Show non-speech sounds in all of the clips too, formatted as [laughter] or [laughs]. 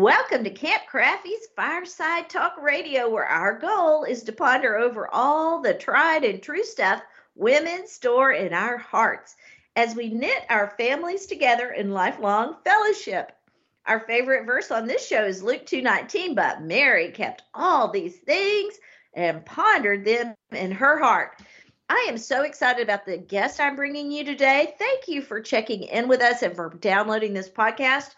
Welcome to Kathy Krafve's Fireside Talk Radio, where our goal is to ponder over all the tried and true stuff women store in our hearts as we knit our families together in lifelong fellowship. Our favorite verse on this show is Luke 2:19, but Mary kept all these things and pondered them in her heart. I am so excited about the guest I'm bringing you today. Thank you for checking in with us and for downloading this podcast.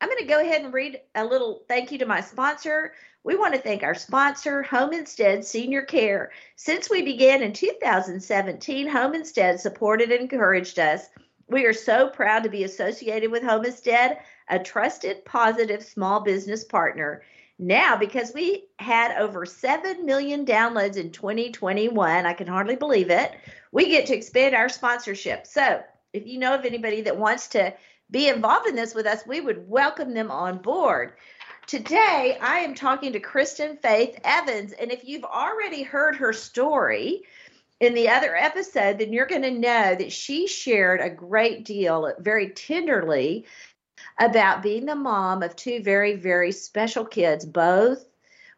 I'm going to go ahead and read a little thank you to my sponsor. We want to thank our sponsor, Home Instead Senior Care. Since we began in 2017, Home Instead supported and encouraged us. We are so proud to be associated with Home Instead, a trusted, positive small business partner. Now, because we had over 7 million downloads in 2021, I can hardly believe it, we get to expand our sponsorship. So, if you know of anybody that wants to be involved in this with us, we would welcome them on board. Today, I am talking to Kristen Faith Evans. And if you've already heard her story in the other episode, then you're going to know that she shared a great deal, very tenderly, about being the mom of two very, very special kids, both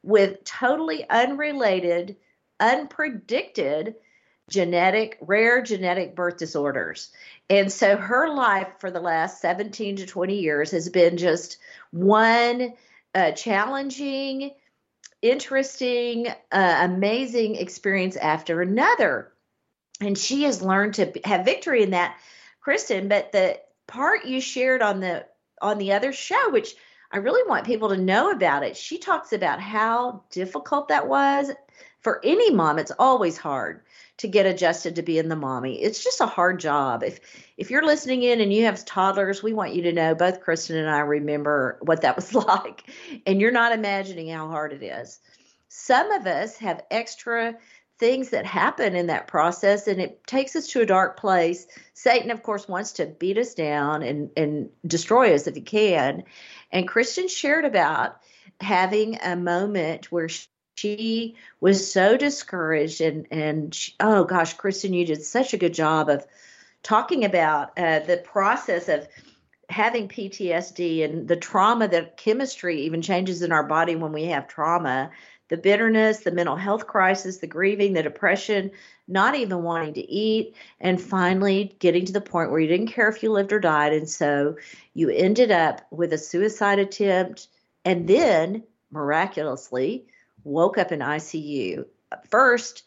with totally unrelated, unpredicted genetic, rare genetic birth disorders. And so her life for the last 17 to 20 years has been just one uh, challenging, interesting, uh, amazing experience after another. And she has learned to have victory in that, Kristen. But the part you shared on the on the other show, which I really want people to know about it, she talks about how difficult that was for any mom. It's always hard to get adjusted to being the mommy. It's just a hard job. If if you're listening in and you have toddlers, we want you to know both Kristen and I remember what that was [laughs] like. And you're not imagining how hard it is. Some of us have extra things that happen in that process and it takes us to a dark place. Satan, of course, wants to beat us down and, and destroy us if he can. And Kristen shared about having a moment where she was so discouraged and and she, oh gosh kristen you did such a good job of talking about uh, the process of having ptsd and the trauma that chemistry even changes in our body when we have trauma. The bitterness the mental health crisis the grieving the depression not even wanting to eat and finally getting to the point where you didn't care if you lived or died and so you ended up with a suicide attempt and then miraculously woke up in ICU. First,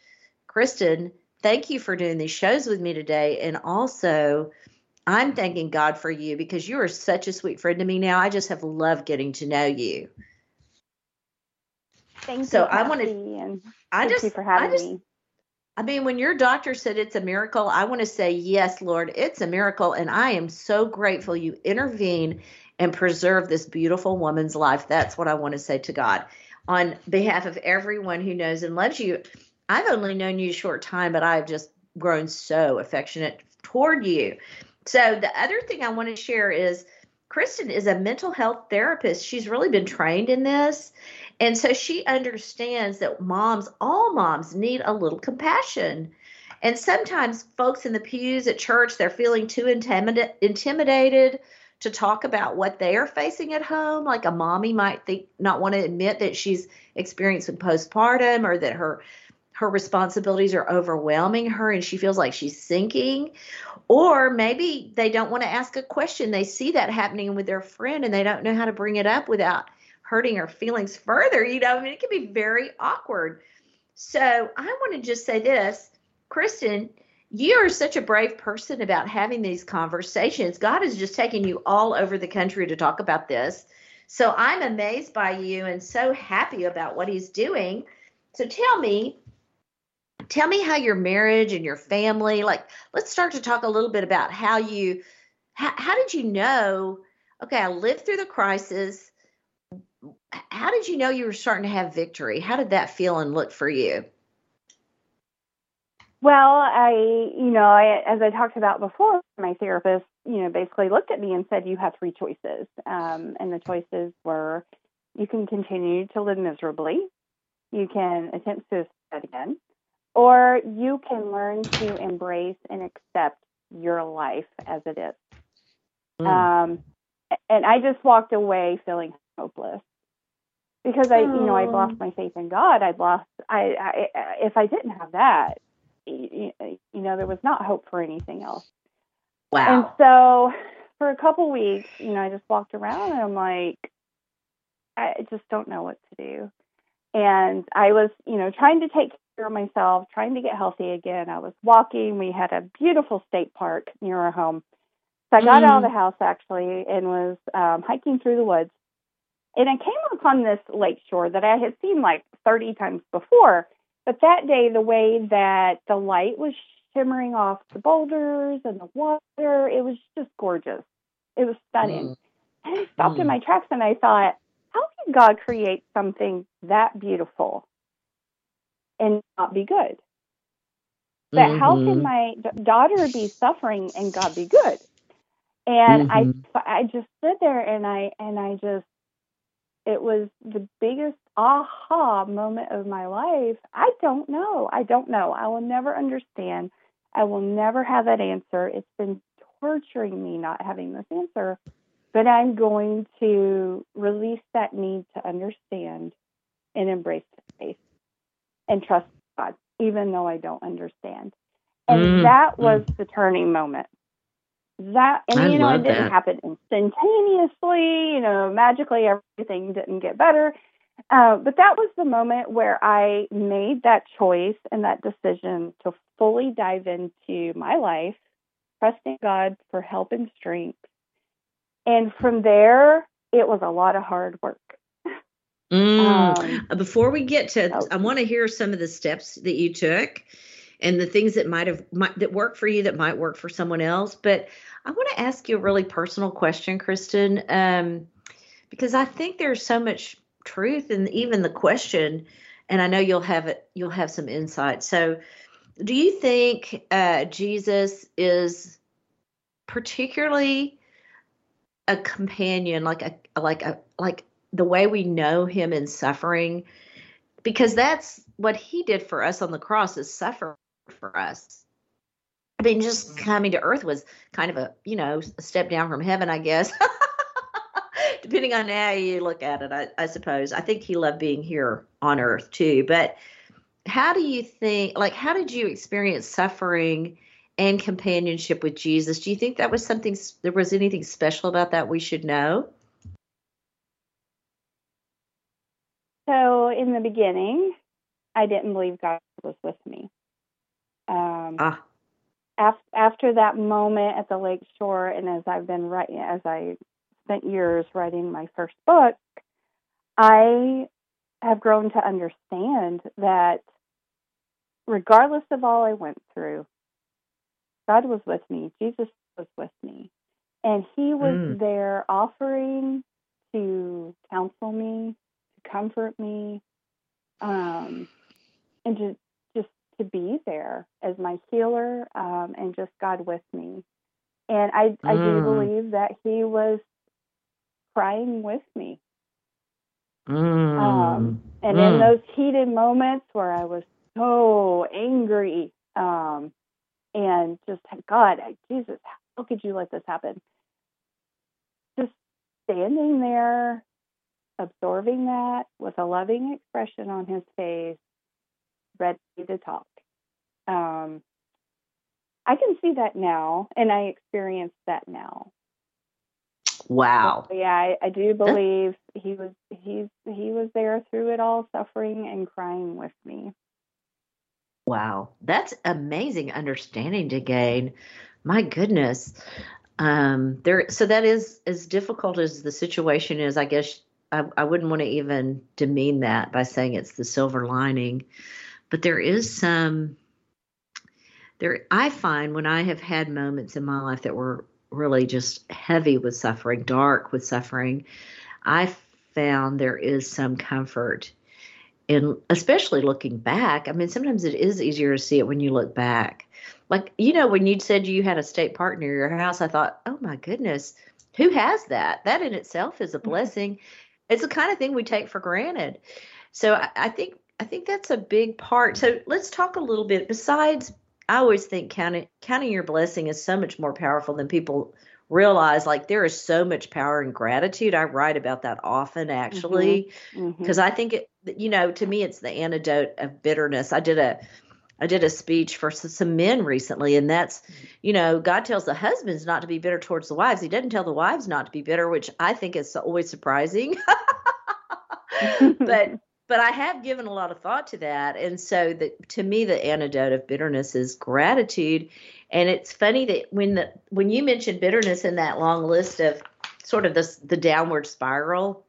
Kristen, thank you for doing these shows with me today. And also, I'm thanking God for you because you are such a sweet friend to me now. I just have loved getting to know you. Thank so you. So I want to. I just. for having I just, me. I mean, when your doctor said it's a miracle, I want to say, yes, Lord, it's a miracle. And I am so grateful you intervene and preserve this beautiful woman's life. That's what I want to say to God on behalf of everyone who knows and loves you. I've only known you a short time, but I've just grown so affectionate toward you. So, the other thing I want to share is Kristen is a mental health therapist. She's really been trained in this. And so she understands that moms, all moms, need a little compassion. And sometimes folks in the pews at church, they're feeling too intimidated to talk about what they are facing at home. Like a mommy might think not want to admit that she's experiencing postpartum or that her her responsibilities are overwhelming her and she feels like she's sinking. Or maybe they don't want to ask a question. They see that happening with their friend and they don't know how to bring it up without hurting her feelings further. You know, I mean, it can be very awkward. So I want to just say this, Kristen, you are such a brave person about having these conversations. God has just taken you all over the country to talk about this. So I'm amazed by you and so happy about what he's doing. So tell me, tell me how your marriage and your family, like let's start to talk a little bit about how you how, how did you know? Okay, I lived through the crisis. How did you know you were starting to have victory? How did that feel and look for you? Well, I, you know, I, as I talked about before, my therapist, you know, basically looked at me and said, "You have three choices," um, and the choices were, you can continue to live miserably, you can attempt suicide again, or you can learn to embrace and accept your life as it is. Mm. Um, and I just walked away feeling hopeless because I, you know, I'd lost my faith in God. I'd lost. I, I if I didn't have that, you, know, there was not hope for anything else. Wow. And so for a couple weeks, you know, I just walked around and I'm like, I just don't know what to do. And I was, you know, trying to take care of myself, trying to get healthy again. I was walking. We had a beautiful state park near our home. So I got mm. out of mm. the house actually and was um, hiking through the woods. And I came upon this lake shore that I had seen like 30 times before. But that day, the way that the light was shimmering off the boulders and the water, it was just gorgeous. It was stunning. Mm. And I stopped mm. in my tracks and I thought, how can God create something that beautiful and not be good? That mm-hmm. how can mm-hmm. my daughter be suffering and God be good? And mm-hmm. I I just stood there and I and I just it was the biggest aha moment of my life. I don't know. I don't know. I will never understand. I will never have that answer. It's been torturing me not having this answer, but I'm going to release that need to understand and embrace the faith and trust God, even though I don't understand. And mm-hmm. that was the turning moment that and I you know it didn't that. happen instantaneously you know magically everything didn't get better uh, but that was the moment where i made that choice and that decision to fully dive into my life trusting god for help and strength. And from there it was a lot of hard work. Mm. um, uh, before we get to i want to hear some of the steps that you took and the things that might have might, that work for you that might work for someone else. But I want to ask you a really personal question, Kristen, um, because I think there's so much truth and even the question, and I know you'll have it. You'll have some insight. So, do you think uh, Jesus is particularly a companion, like a like a like the way we know him in suffering? Because that's what he did for us on the cross is suffer for us I mean, just coming to earth was kind of a, you know, a step down from heaven, I guess. [laughs] Depending on how you look at it, I, I, suppose. I think he loved being here on earth too. But how do you think, like, how did you experience suffering and companionship with Jesus? Do you think that was something, there was anything special about that we should know? So, in the beginning, I didn't believe God was with me. Um, ah after that moment at the lake shore, and as I've been writing, as I spent years writing my first book, I have grown to understand that regardless of all I went through, God was with me, Jesus was with me, and He was mm. there offering to counsel me, to comfort me, um, and to just to be there as my healer um, and just God with me. And I, I do mm. believe that He was crying with me. Mm. Um, and mm. in those heated moments where I was so angry um, and just, God, Jesus, how could you let this happen? Just standing there, absorbing that with a loving expression on his face, ready to talk. Um, I can see that now, and I experience that now. Wow. So, yeah, I, I do believe he was he's he was there through it all, suffering and crying with me. Wow, that's amazing understanding to gain. My goodness. Um, there, so that is as difficult as the situation is. I guess I, I wouldn't want to even demean that by saying it's the silver lining, but there is some there I find when I have had moments in my life that were really just heavy with suffering, dark with suffering, I found there is some comfort in, especially looking back. I mean, sometimes it is easier to see it when you look back. Like, you know, when you said you had a state park near your house, I thought, oh my goodness, who has that? That in itself is a mm-hmm. blessing. It's the kind of thing we take for granted. So I, I think I think that's a big part. So let's talk a little bit. Besides, I always think counting counting your blessing is so much more powerful than people realize like there is so much power in gratitude. I write about that often actually because mm-hmm. mm-hmm. I think it you know to me it's the antidote of bitterness. I did a I did a speech for some men recently, and that's, you know, God tells the husbands not to be bitter towards the wives. He doesn't tell the wives not to be bitter, which I think is always surprising. [laughs] but but I have given a lot of thought to that, and so that to me the antidote of bitterness is gratitude. And it's funny that when the when you mentioned bitterness in that long list of sort of the downward spiral,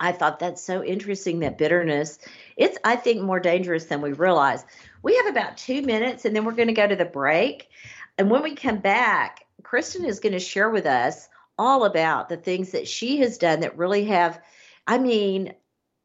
I thought that's so interesting that bitterness it's I think more dangerous than we realize. We have about two minutes, and then we're going to go to the break. And when we come back, Kristen is going to share with us all about the things that she has done that really have. I mean,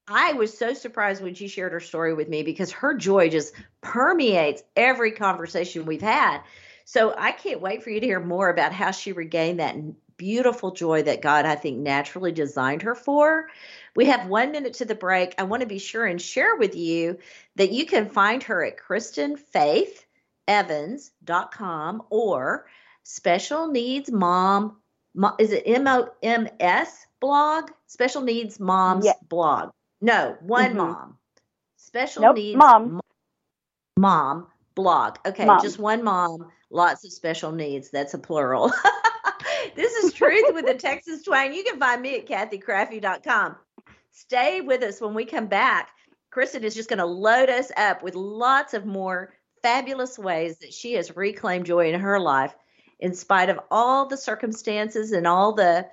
I was so surprised when she shared her story with me because her joy just permeates every conversation we've had. So I can't wait for you to hear more about how she regained that beautiful joy that God, I think, naturally designed her for. We have one minute to the break. I want to be sure and share with you that you can find her at KristenFaithEvans.com or Special Needs Mom. Is it M O M S blog? Special Needs Mom's yeah. blog. No, one mm-hmm. mom. Special nope, needs mom. Mom blog. Okay, mom. just one mom, lots of special needs. That's a plural. [laughs] this is Truth with the [laughs] Texas Twang. You can find me at kathykrafve.com. Stay with us when we come back. Kristen is just going to load us up with lots of more fabulous ways that she has reclaimed joy in her life in spite of all the circumstances and all the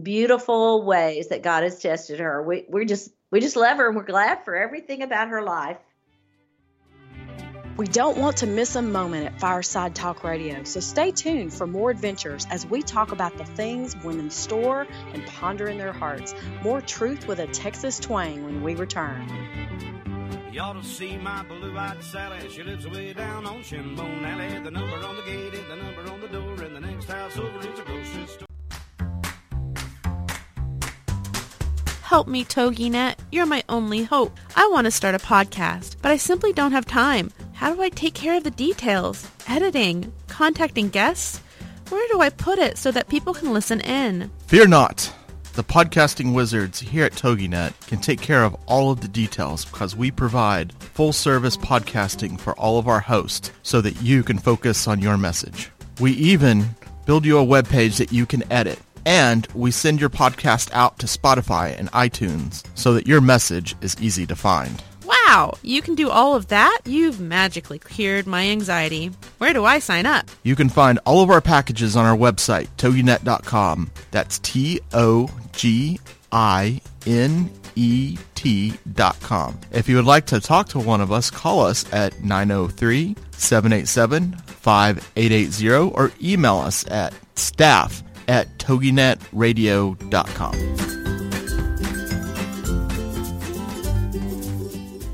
beautiful ways that God has tested her. We we're just we just love her and we're glad for everything about her life. We don't want to miss a moment at Fireside Talk Radio, so stay tuned for more adventures as we talk about the things women store and ponder in their hearts. More truth with a Texas twang when we return. You ought to see my blue-eyed Sally. She lives way down on Shinbone Alley. The number on the gate is the number on the door, and the next house over is a grocery store. Help me, TogiNet. You're my only hope. I want to start a podcast, but I simply don't have time. How do I take care of the details? Editing? Contacting guests? Where do I put it so that people can listen in? Fear not. The podcasting wizards here at TogiNet can take care of all of the details because we provide full service podcasting for all of our hosts so that you can focus on your message. We even build you a web page that you can edit and we send your podcast out to Spotify and iTunes so that your message is easy to find. Wow, you can do all of that? You've magically cured my anxiety. Where do I sign up? You can find all of our packages on our website, toginet.com. That's T O G I N E T.com. If you would like to talk to one of us, call us at 903 787 5880 or email us at staff at toginetradio.com.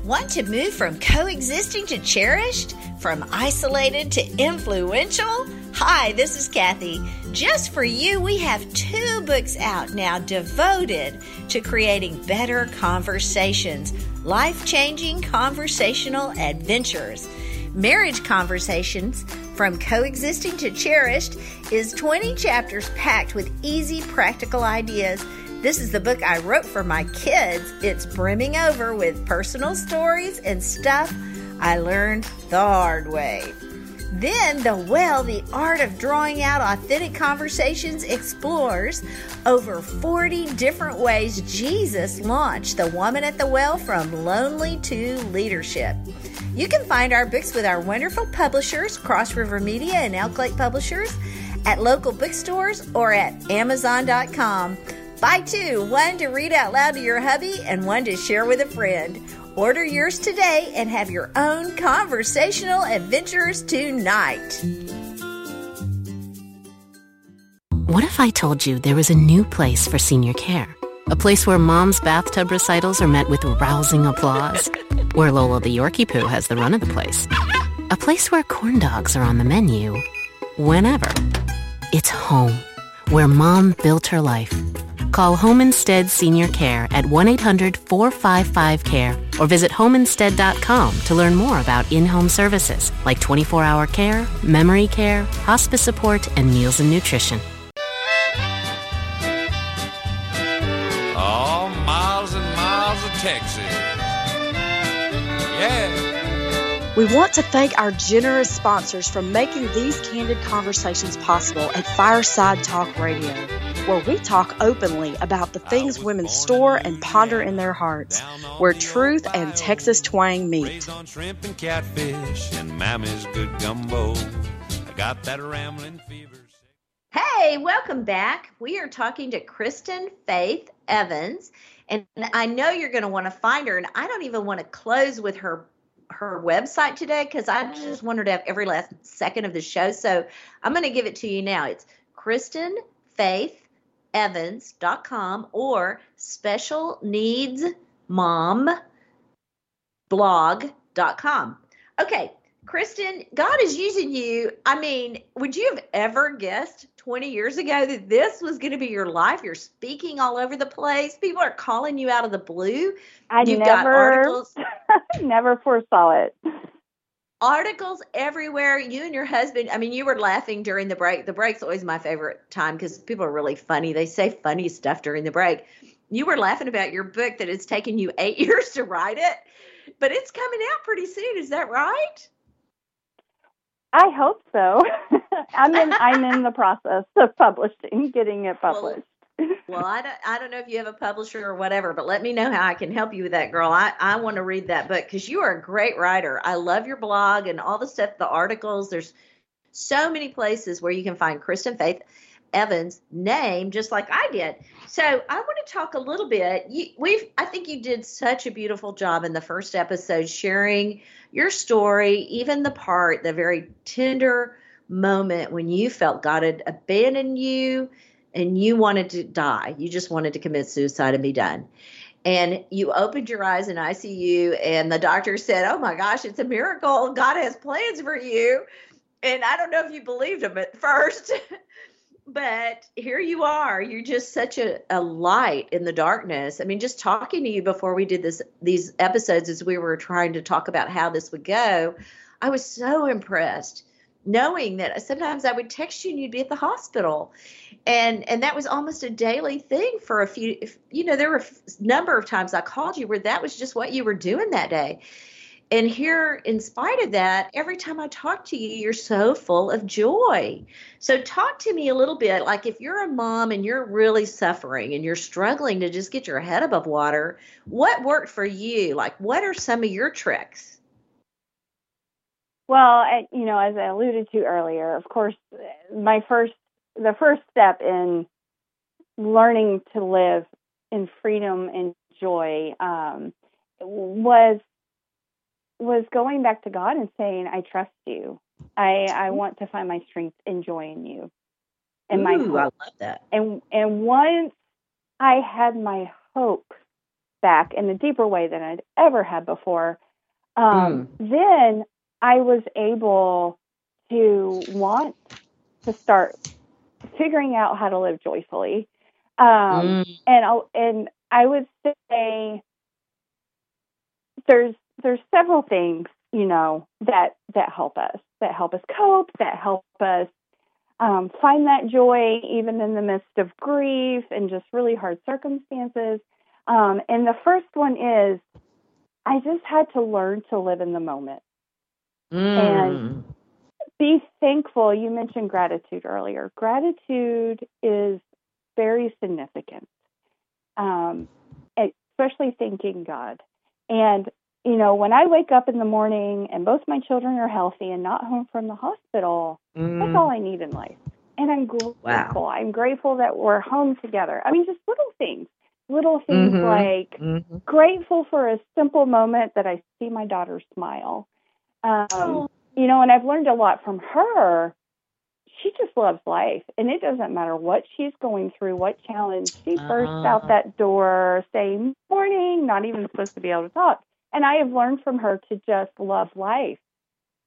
Want to move from coexisting to cherished? From isolated to influential? Hi, this is Kathy. Just for you, we have two books out now devoted to creating better conversations, life changing conversational adventures. Marriage Conversations From Coexisting to Cherished is 20 chapters packed with easy, practical ideas. This is the book I wrote for my kids. It's brimming over with personal stories and stuff I learned the hard way. Then the Well, the Art of Drawing Out Authentic Conversations explores over 40 different ways Jesus launched the woman at the well from lonely to leadership. You can find our books with our wonderful publishers, Cross River Media and Elk Lake Publishers, at local bookstores or at Amazon.com. Buy two, one to read out loud to your hubby and one to share with a friend. Order yours today and have your own conversational adventures tonight. What if I told you there was a new place for senior care? A place where mom's bathtub recitals are met with rousing applause, where Lola the Yorkie Poo has the run of the place, a place where corn dogs are on the menu whenever. It's home, where mom built her life. Call Home Instead Senior Care at 1 800 455 CARE or visit homeinstead.com to learn more about in home services like 24 hour care, memory care, hospice support, and meals and nutrition. We want to thank our generous sponsors for making these candid conversations possible at Fireside Talk Radio, where we talk openly about the things women store and ponder in their hearts, where truth and Texas twang meet. On shrimp and catfish and Mammy's good gumbo. I got that rambling fever. Hey, welcome back. We are talking to Kristen Faith Evans, and I know you're going to want to find her. And I don't even want to close with her her website today because I mm-hmm. just wanted to have every last second of the show. So I'm going to give it to you now. It's KristenFaithEvans.com or Special Needs Mom blog.com. Okay, Kristen, God is using you. I mean, would you have ever guessed 20 years ago that this was going to be your life? You're speaking all over the place. People are calling you out of the blue. I You've never, got articles [laughs] never foresaw it. articles everywhere. You and your husband, I mean, you were laughing during the break. The break's always my favorite time because people are really funny. They say funny stuff during the break. You were laughing about your book that it's taken you eight [laughs] years to write it, but it's coming out pretty soon. Is that right? I hope so. [laughs] I'm in I'm in the [laughs] process of publishing, getting it Well, published. Well, I don't, I don't know if you have a publisher or whatever, but let me know how I can help you with that, girl. I, I want to read that book because you are a great writer. I love your blog and all the stuff, the articles. There's so many places where you can find Kristen Faith Evans' name, just like I did. So I want to talk a little bit. You, we've, I think you did such a beautiful job in the first episode sharing your story, even the part, the very tender moment when you felt God had abandoned you and you wanted to die. You just wanted to commit suicide and be done. And you opened your eyes in ICU, and the doctor said, Oh my gosh, it's a miracle. God has plans for you. And I don't know if you believed him at first, [laughs] but here you are. You're just such a, a light in the darkness. I mean, just talking to you before we did this these episodes as we were trying to talk about how this would go, I was so impressed knowing that sometimes I would text you and you'd be at the hospital. And and that was almost a daily thing for a few if, you know there were a number of times I called you where that was just what you were doing that day. And here, in spite of that, every time I talk to you, you're so full of joy. So, talk to me a little bit like if you're a mom and you're really suffering and you're struggling to just get your head above water, what worked for you? Like, what are some of your tricks? Well, you know, as I alluded to earlier, of course, my first, the first step in learning to live in freedom and joy um, was was going back to God and saying, "I trust you. I I want to find my strength and joy in you, and my Ooh, I love that. And and once I had my hope back in a deeper way than I'd ever had before, um, then I was able to want to start figuring out how to live joyfully. Um, Mm. and I'll, and I would say there's there's several things you know that that help us that help us cope that help us um, find that joy even in the midst of grief and just really hard circumstances. Um, and the first one is I just had to learn to live in the moment. Mm. Be thankful. You mentioned gratitude earlier. Gratitude is very significant, um, especially thanking God. And, you know, when I wake up in the morning and both my children are healthy and not home from the hospital, that's all I need in life. And I'm grateful. Wow. I'm grateful that we're home together. I mean, just little things. Little things Mhm. like Mhm. grateful for a simple moment that I see my daughter smile. Um, Oh. You know, and I've learned a lot from her. she just loves life. And it doesn't matter what she's going through, what challenge. She bursts out Ah. that door saying, Morning, not even supposed to be able to talk. And I have learned from her to just love life.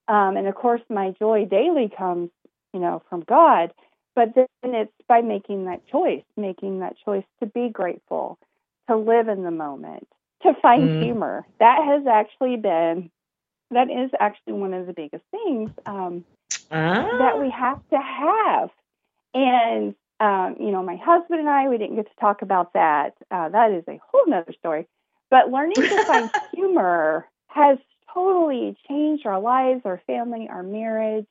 Um, and of course, my joy daily comes, you know, from God. But then it's by making that choice, making that choice to be grateful, to live in the moment, to find Mm. humor. That has actually been, that is actually one of the biggest things um, Ah. that we have to have. And, um, you know, my husband and I, we didn't get to talk about that. Uh, that is a whole nother story. But learning to find [laughs] humor has totally changed our lives, our family, our marriage.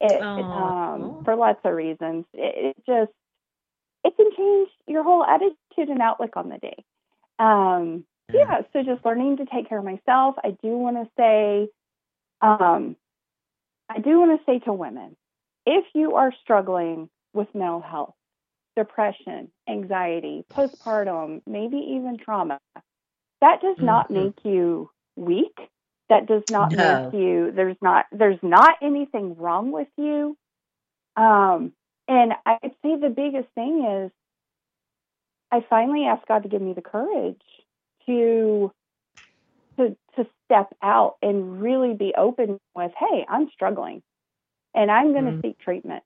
It, Aw. um, for lots of reasons. It, it just it can change your whole attitude and outlook on the day. Um, yeah, so just learning to take care of myself. I do want to say, um, I do want to say to women, if you are struggling with mental health, depression, anxiety, postpartum, maybe even trauma, that does not Mhm. make you weak. That does not No. make you. There's not. There's not anything wrong with you. Um, and I'd say the biggest thing is, I finally asked God to give me the courage to to to step out and really be open with, hey, I'm struggling, and I'm going to Mhm. seek treatment.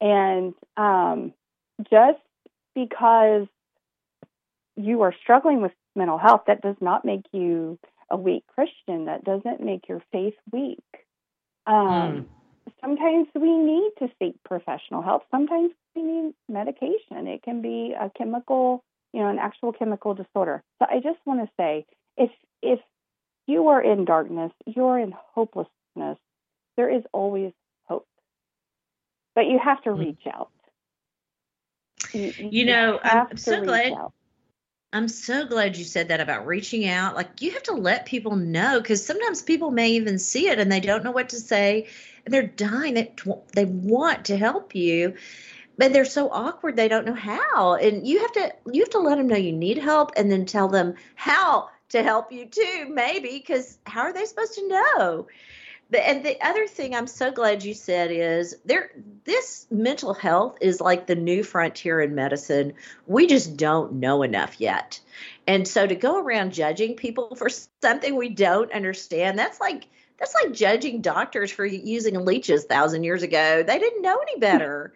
And um, just because you are struggling with mental health, that does not make you a weak Christian. That doesn't make your faith weak. Um, Sometimes we need to seek professional help. Sometimes we need medication. It can be a chemical, you know, an actual chemical disorder. So I just want to say, if if you are in darkness, you're in hopelessness. There is always hope, but you have to Mm. reach out. You, You know, I'm so glad- out. I'm so glad you said that about reaching out. Like you have to let people know because sometimes people may even see it and they don't know what to say, and they're dying. They they want to help you, but they're so awkward they don't know how. And you have to you have to let them know you need help, and then tell them how to help you too. Maybe because how are they supposed to know? The, and the other thing I'm so glad you said is there this mental health is like the new frontier in medicine. We just don't know enough yet. And so to go around judging people for something we don't understand, that's like that's like judging doctors for using leeches thousand years ago. They didn't know any better.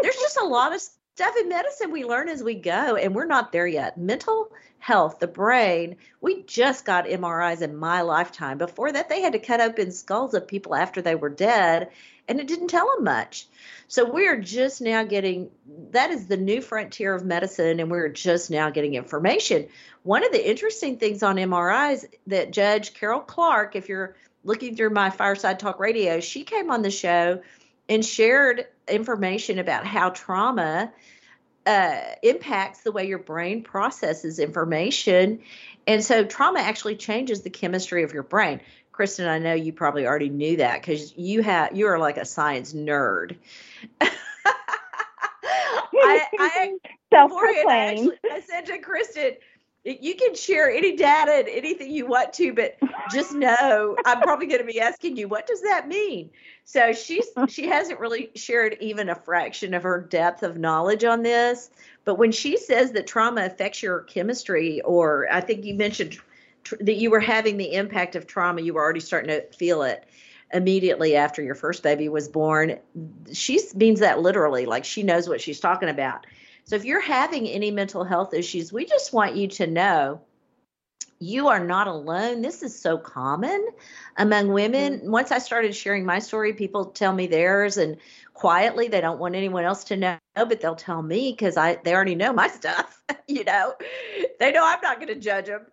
There's just a lot of stuff in medicine we learn as we go, and we're not there yet. Mental health, the brain, we just got MRIs in my lifetime. Before that, they had to cut open skulls of people after they were dead, and it didn't tell them much. So we're just now getting that is the new frontier of medicine, and we're just now getting information. One of the interesting things on MRIs that Judge Carol Clark, if you're looking through my Fireside Talk radio, she came on the show and shared information about how trauma uh, impacts the way your brain processes information. And so trauma actually changes the chemistry of your brain. Kristen, I know you probably already knew that because you have you are like a science nerd. [laughs] I, I [laughs] Self-proclaimed. actually, I said to Kristen, you can share any data and anything you want to, but just know I'm probably going to be asking you, what does that mean? So she's [laughs] she hasn't really shared even a fraction of her depth of knowledge on this. But when she says that trauma affects your chemistry, or I think you mentioned tr- that you were having the impact of trauma, you were already starting to feel it immediately after your first baby was born. She means that literally, like she knows what she's talking about. So if you're having any mental health issues, we just want you to know you are not alone. This is so common among women. Mm-hmm. Once I started sharing my story, people tell me theirs and quietly they don't want anyone else to know, but they'll tell me because I they already know my [laughs] stuff, you know. They know I'm not going to judge them.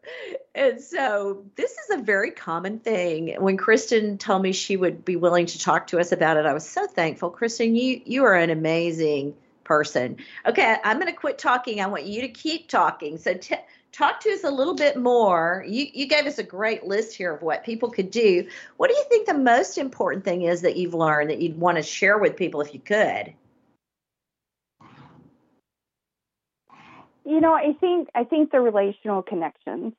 And so this is a very common thing. When Kristen told me she would be willing to talk to us about it, I was so thankful. Kristen, you you are an amazing person. Okay, I'm going to quit talking. I want you to keep talking. So t- talk to us a little bit more. You you gave us a great list here of what people could do. What do you think the most important thing is that you've learned that you'd want to share with people if you could? you know i think i think the relational connections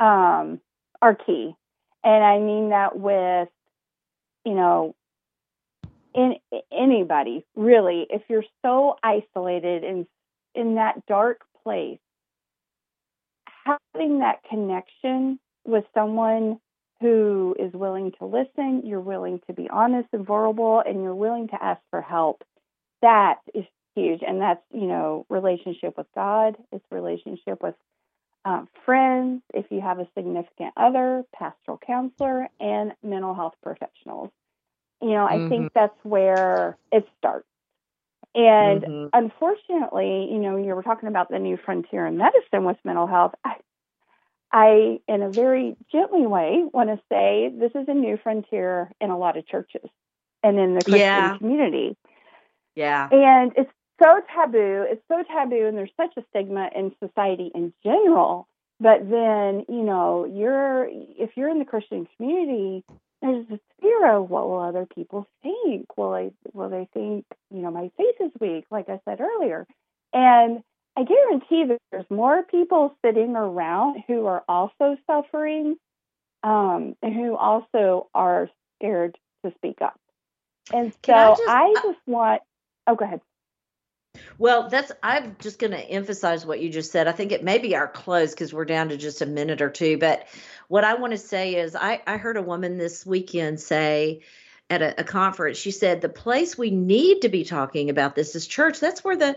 um are key and i mean that with you know in anybody really, if you're so isolated in in that dark place, having that connection with someone who is willing to listen, you're willing to be honest and vulnerable, and you're willing to ask for help. That is huge. And that's, you know, relationship with God, it's relationship with um, friends, if you have a significant other, pastoral counselor, and mental health professionals. You know, I mm-hmm. think that's where it starts. And mm-hmm. unfortunately, you know, you were talking about the new frontier in medicine with mental health. I, I, in a very gently way, want to say this is a new frontier in a lot of churches and in the Christian yeah. community. Yeah. And it's so taboo. It's so taboo, and there's such a stigma in society in general. But then, you know, you're if you're in the Christian community, there's this fear of what will other people think? Will I will they think, you know, my face is weak, like I said earlier? And I guarantee that there's more people sitting around who are also suffering, um, and who also are scared to speak up. And so I just, I just want oh go ahead. Well, that's I'm just going to emphasize what you just said. I think it may be our close because we're down to just a minute or two. But what I want to say is, I, I heard a woman this weekend say at a, a conference. She said the place we need to be talking about this is church. That's where the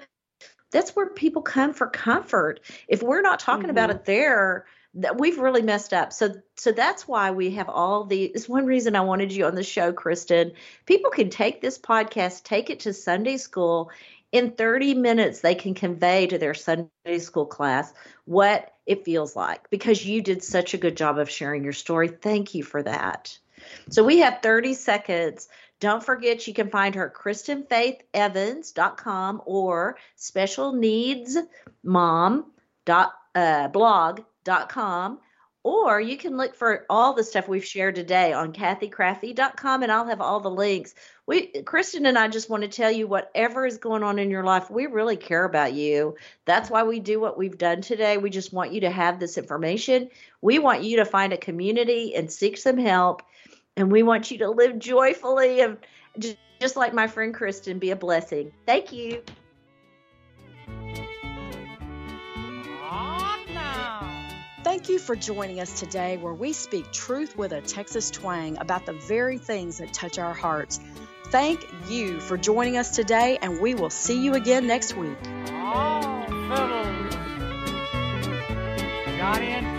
that's where people come for comfort. If we're not talking mm-hmm. about it there, that we've really messed up. So so that's why we have all the it's one reason I wanted you on the show, Kristen. People can take this podcast, take it to Sunday school, in 30 minutes they can convey to their sunday school class what it feels like because you did such a good job of sharing your story thank you for that so we have 30 seconds don't forget you can find her kristenfaithevans.com or specialneedsmom.blog.com uh, or you can look for all the stuff we've shared today on kathykrafve.com and I'll have all the links. We Kristen and I just want to tell you whatever is going on in your life, we really care about you. That's why we do what we've done today. We just want you to have this information. We want you to find a community and seek some help. And we want you to live joyfully and just, just like my friend Kristen, be a blessing. Thank you. Thank you for joining us today, where we speak truth with a Texas twang about the very things that touch our hearts. Thank you for joining us today, and we will see you again next week. Got in.